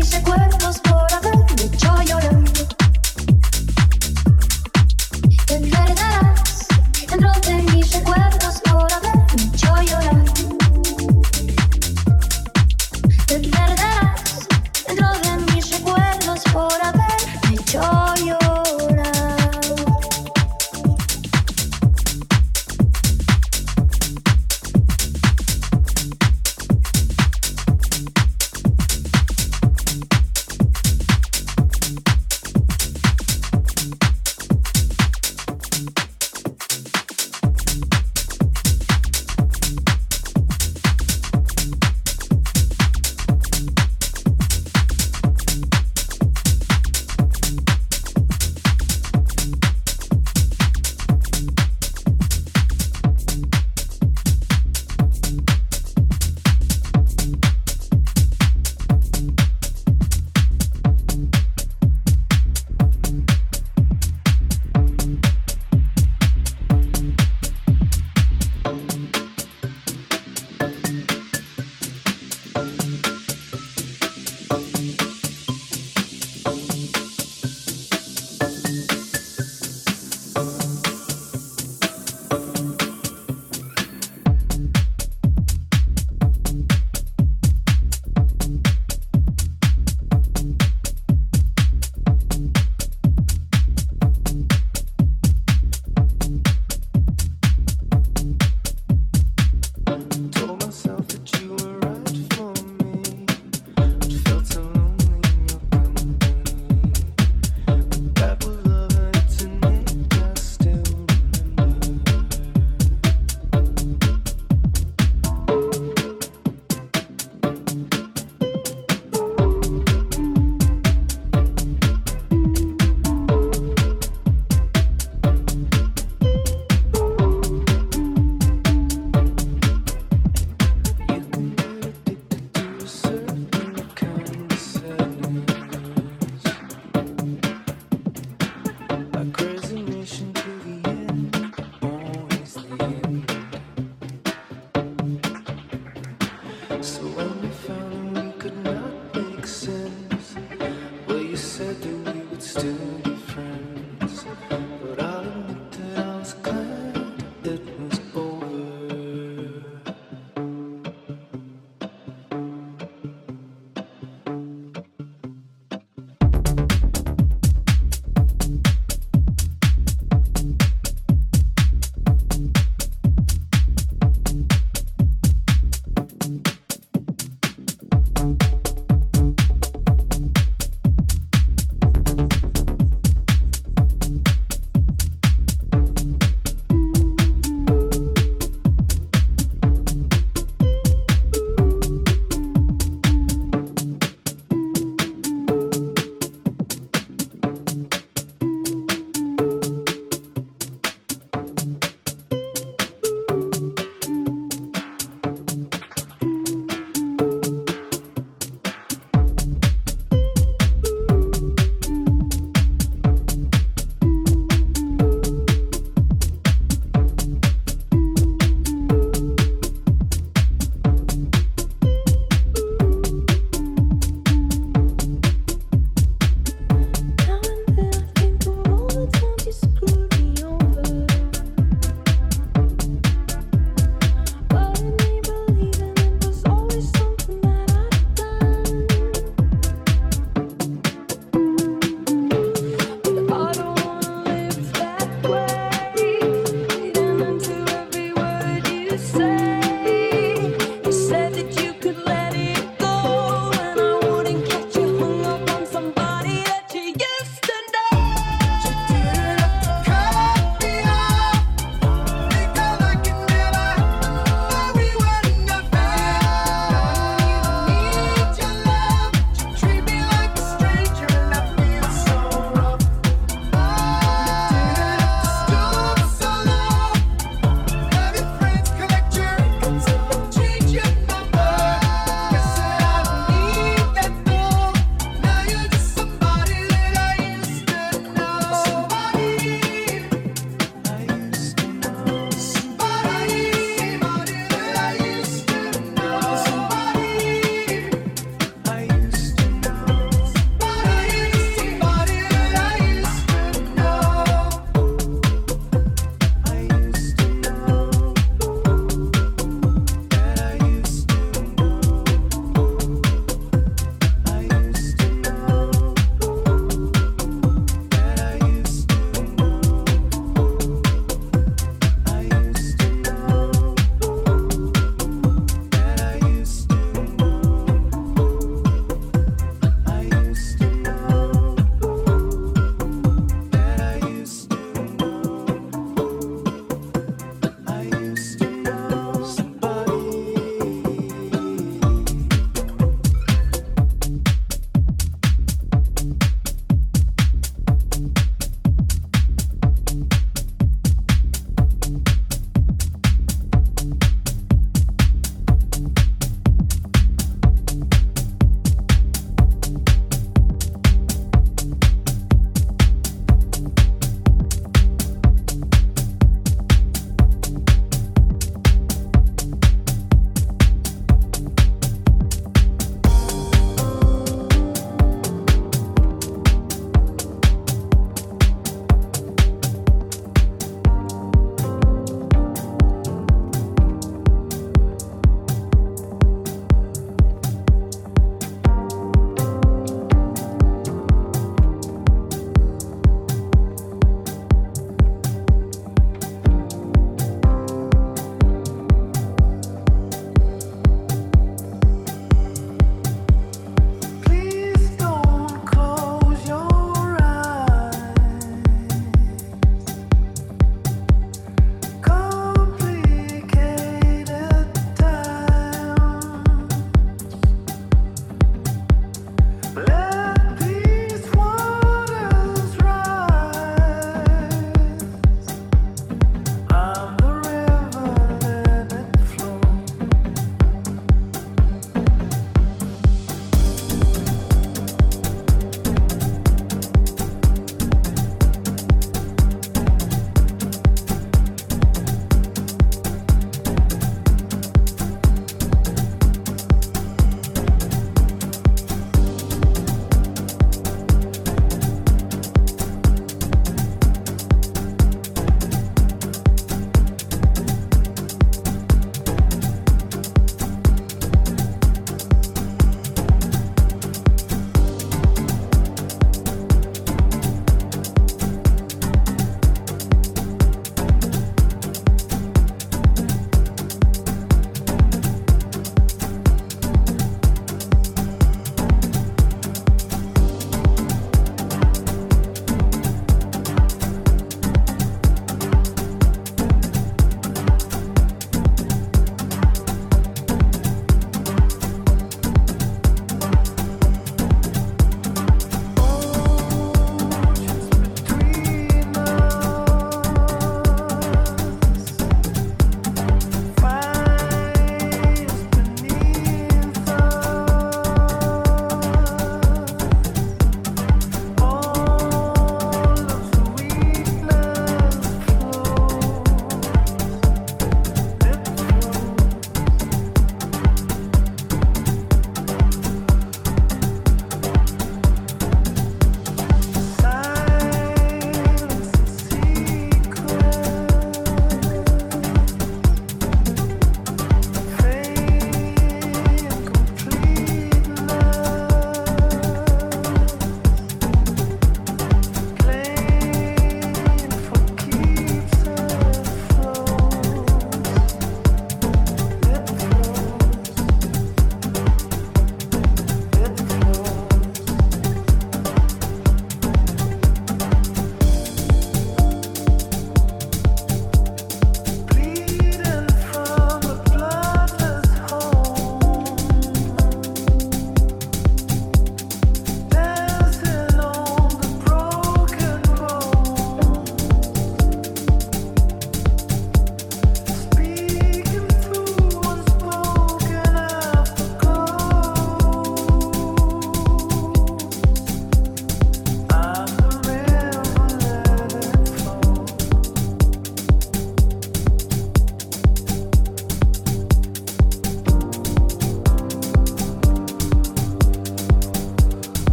y se cuelga.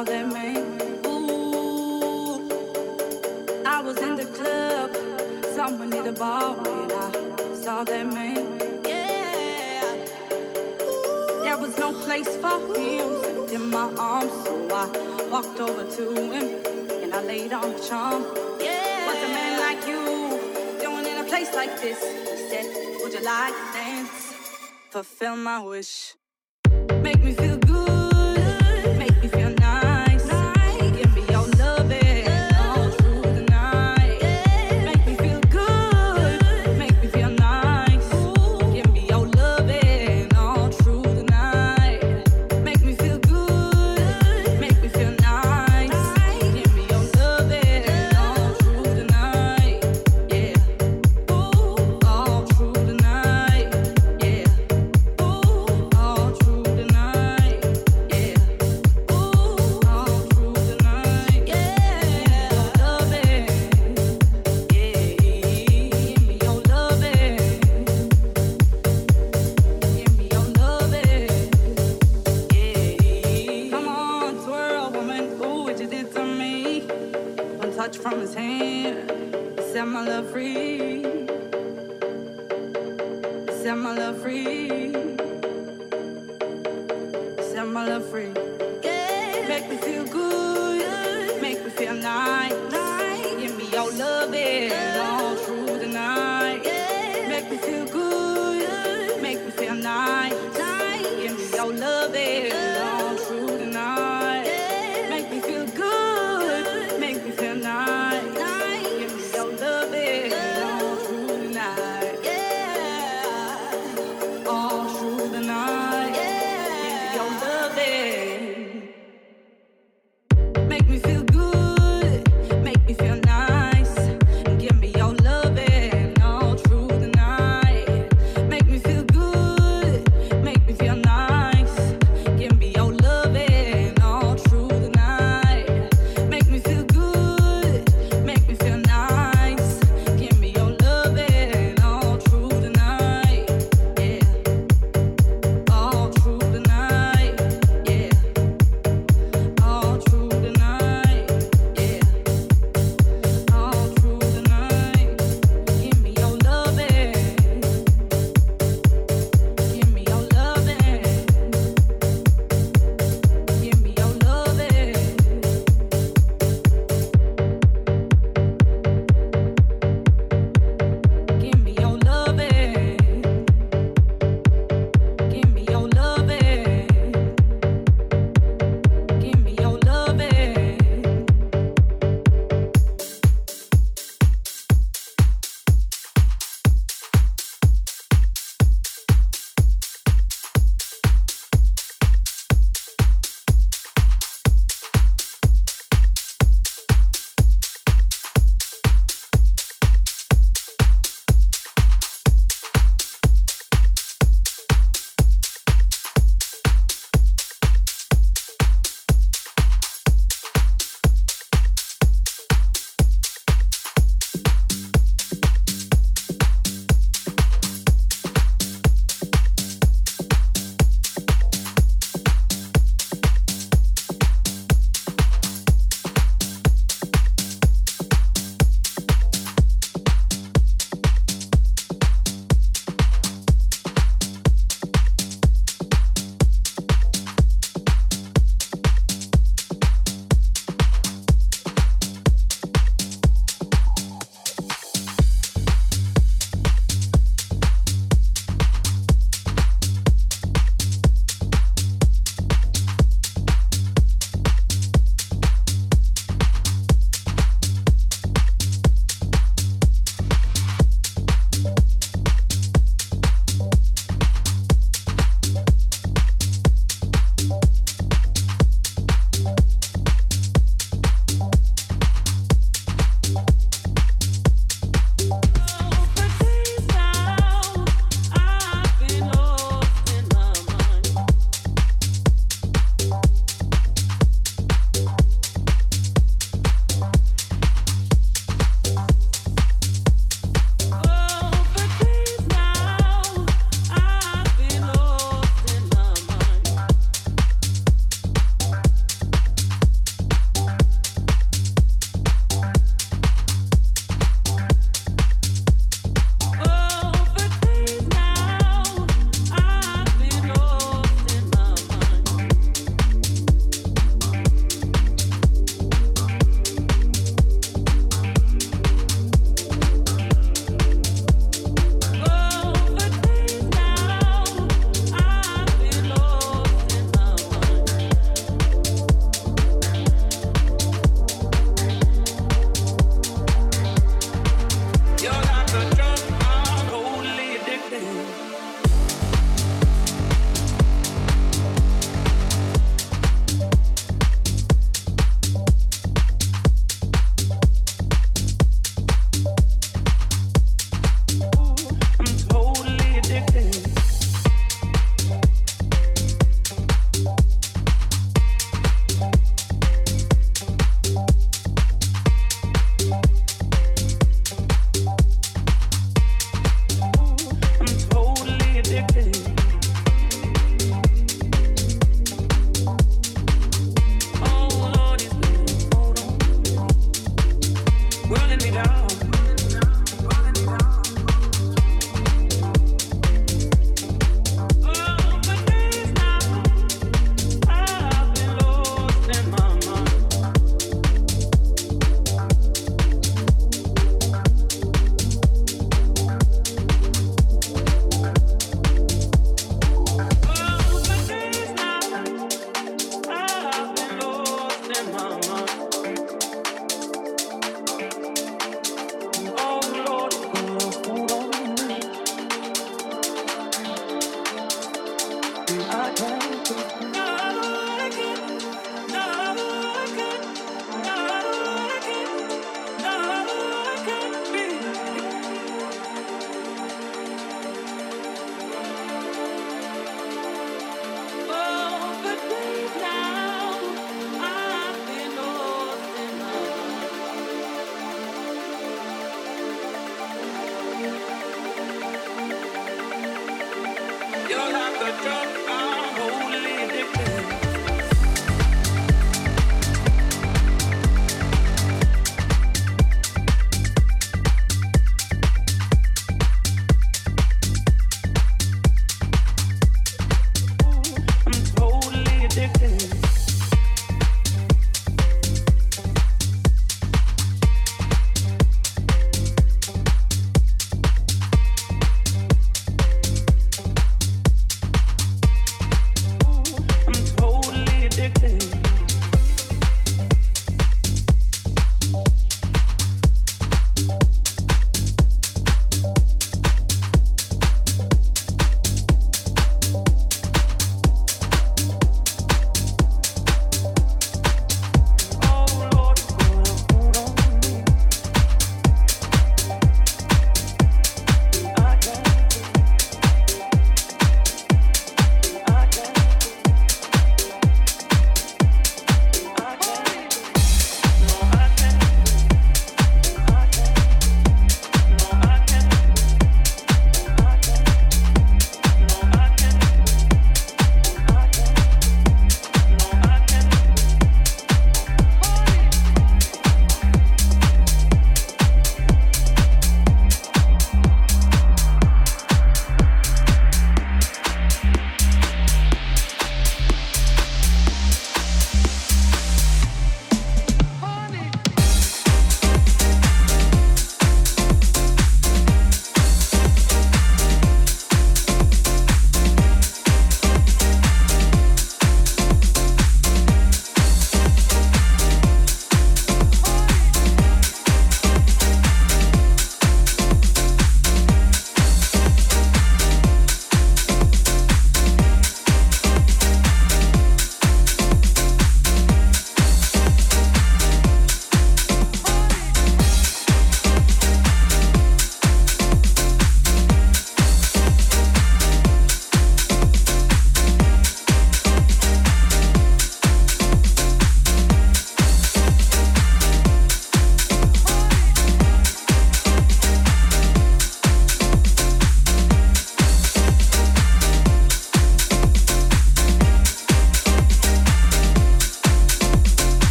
all that made. Ooh, I was in the club, someone hit a ball when I saw that man. Yeah, there was no place for him in my arms, so I walked over to him and I laid on the charm. Yeah, but a man like you doing in a place like this? He said, Would you like to dance? Fulfill my wish, make me feel.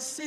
us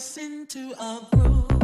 us into a groove.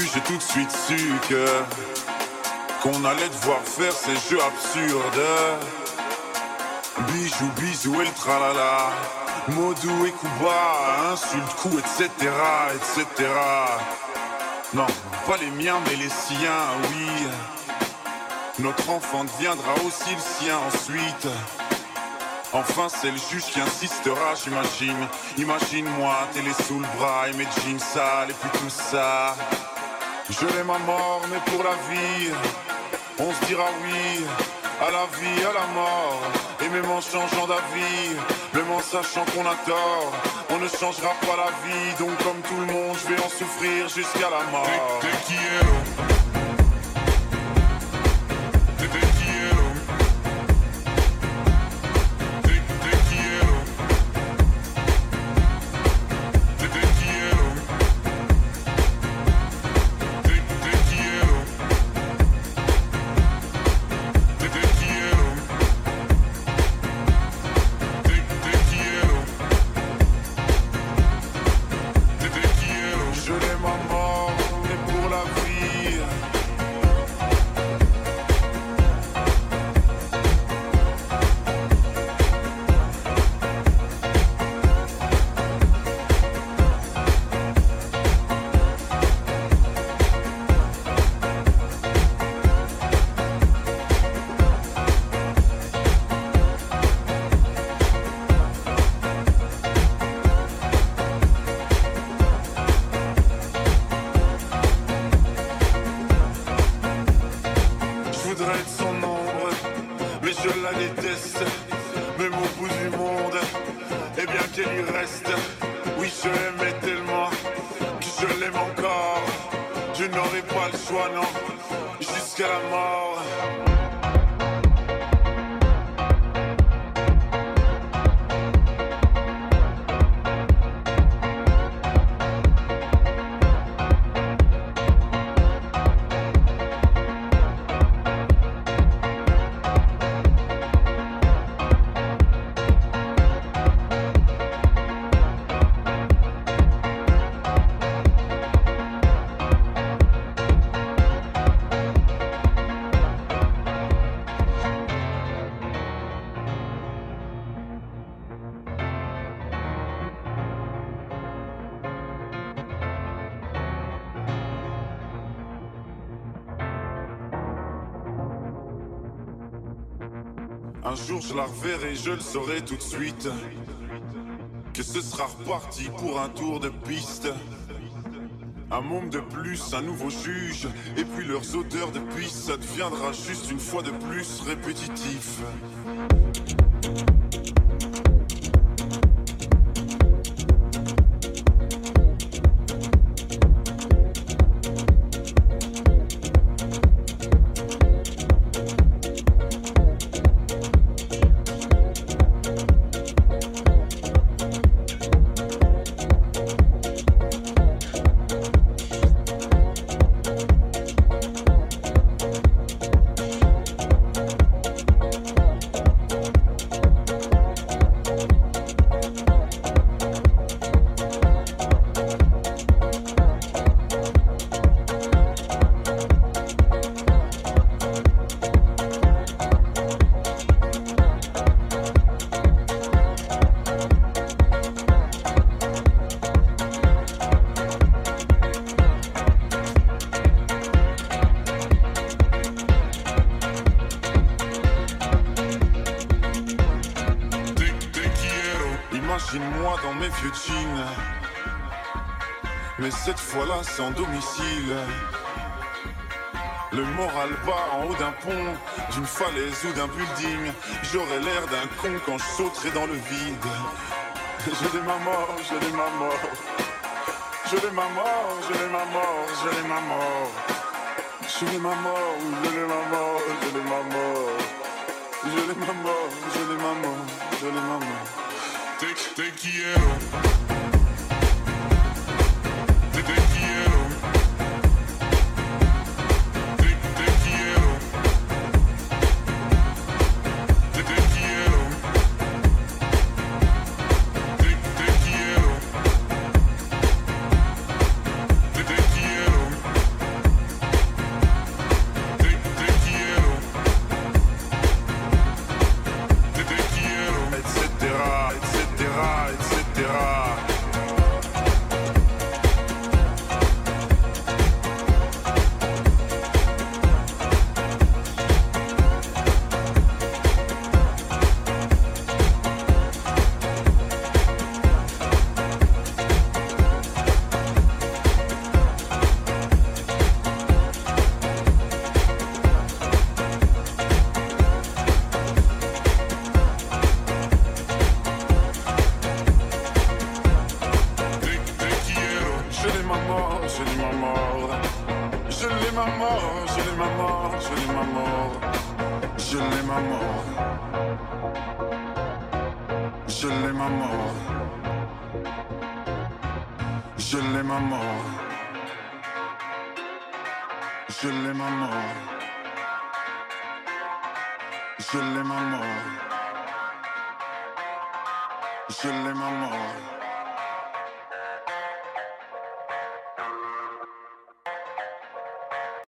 J'ai tout de suite su que qu'on allait devoir faire ces jeux absurdes. Bijou, bisou et le tralala. Modou et Kuba, insulte, coup, etc., etc. Non, pas les miens, mais les siens, oui. Notre enfant deviendra aussi le sien ensuite. Enfin, c'est le juge qui insistera, j'imagine. Imagine-moi, télé sous le bras et mes jeans sales et puis tout ça. Je l'aime à mort, mais pour la vie, on se dira oui. À la vie, à la mort, et même en changeant d'avis, même en sachant qu'on a tort, on ne changera pas la vie. Donc, comme tout le monde, je vais en souffrir jusqu'à la mort. Je la reverrai, je le saurai tout de suite. Que ce sera reparti pour un tour de piste. Un monde de plus, un nouveau juge, et puis leurs odeurs de piste, ça deviendra juste une fois de plus répétitif. Fois-là, sans domicile. Le moral bas en haut d'un pont, d'une falaise ou d'un building. J'aurais l'air d'un con quand je sauterai dans le vide. Je l'ai ma mort, je l'ai ma mort. Je l'ai ma mort, je l'ai ma mort, je l'ai ma mort. Je l'ai ma mort, je l'ai ma mort, je l'ai ma mort. Je l'ai ma mort, je l'ai ma mort, je l'ai ma mort.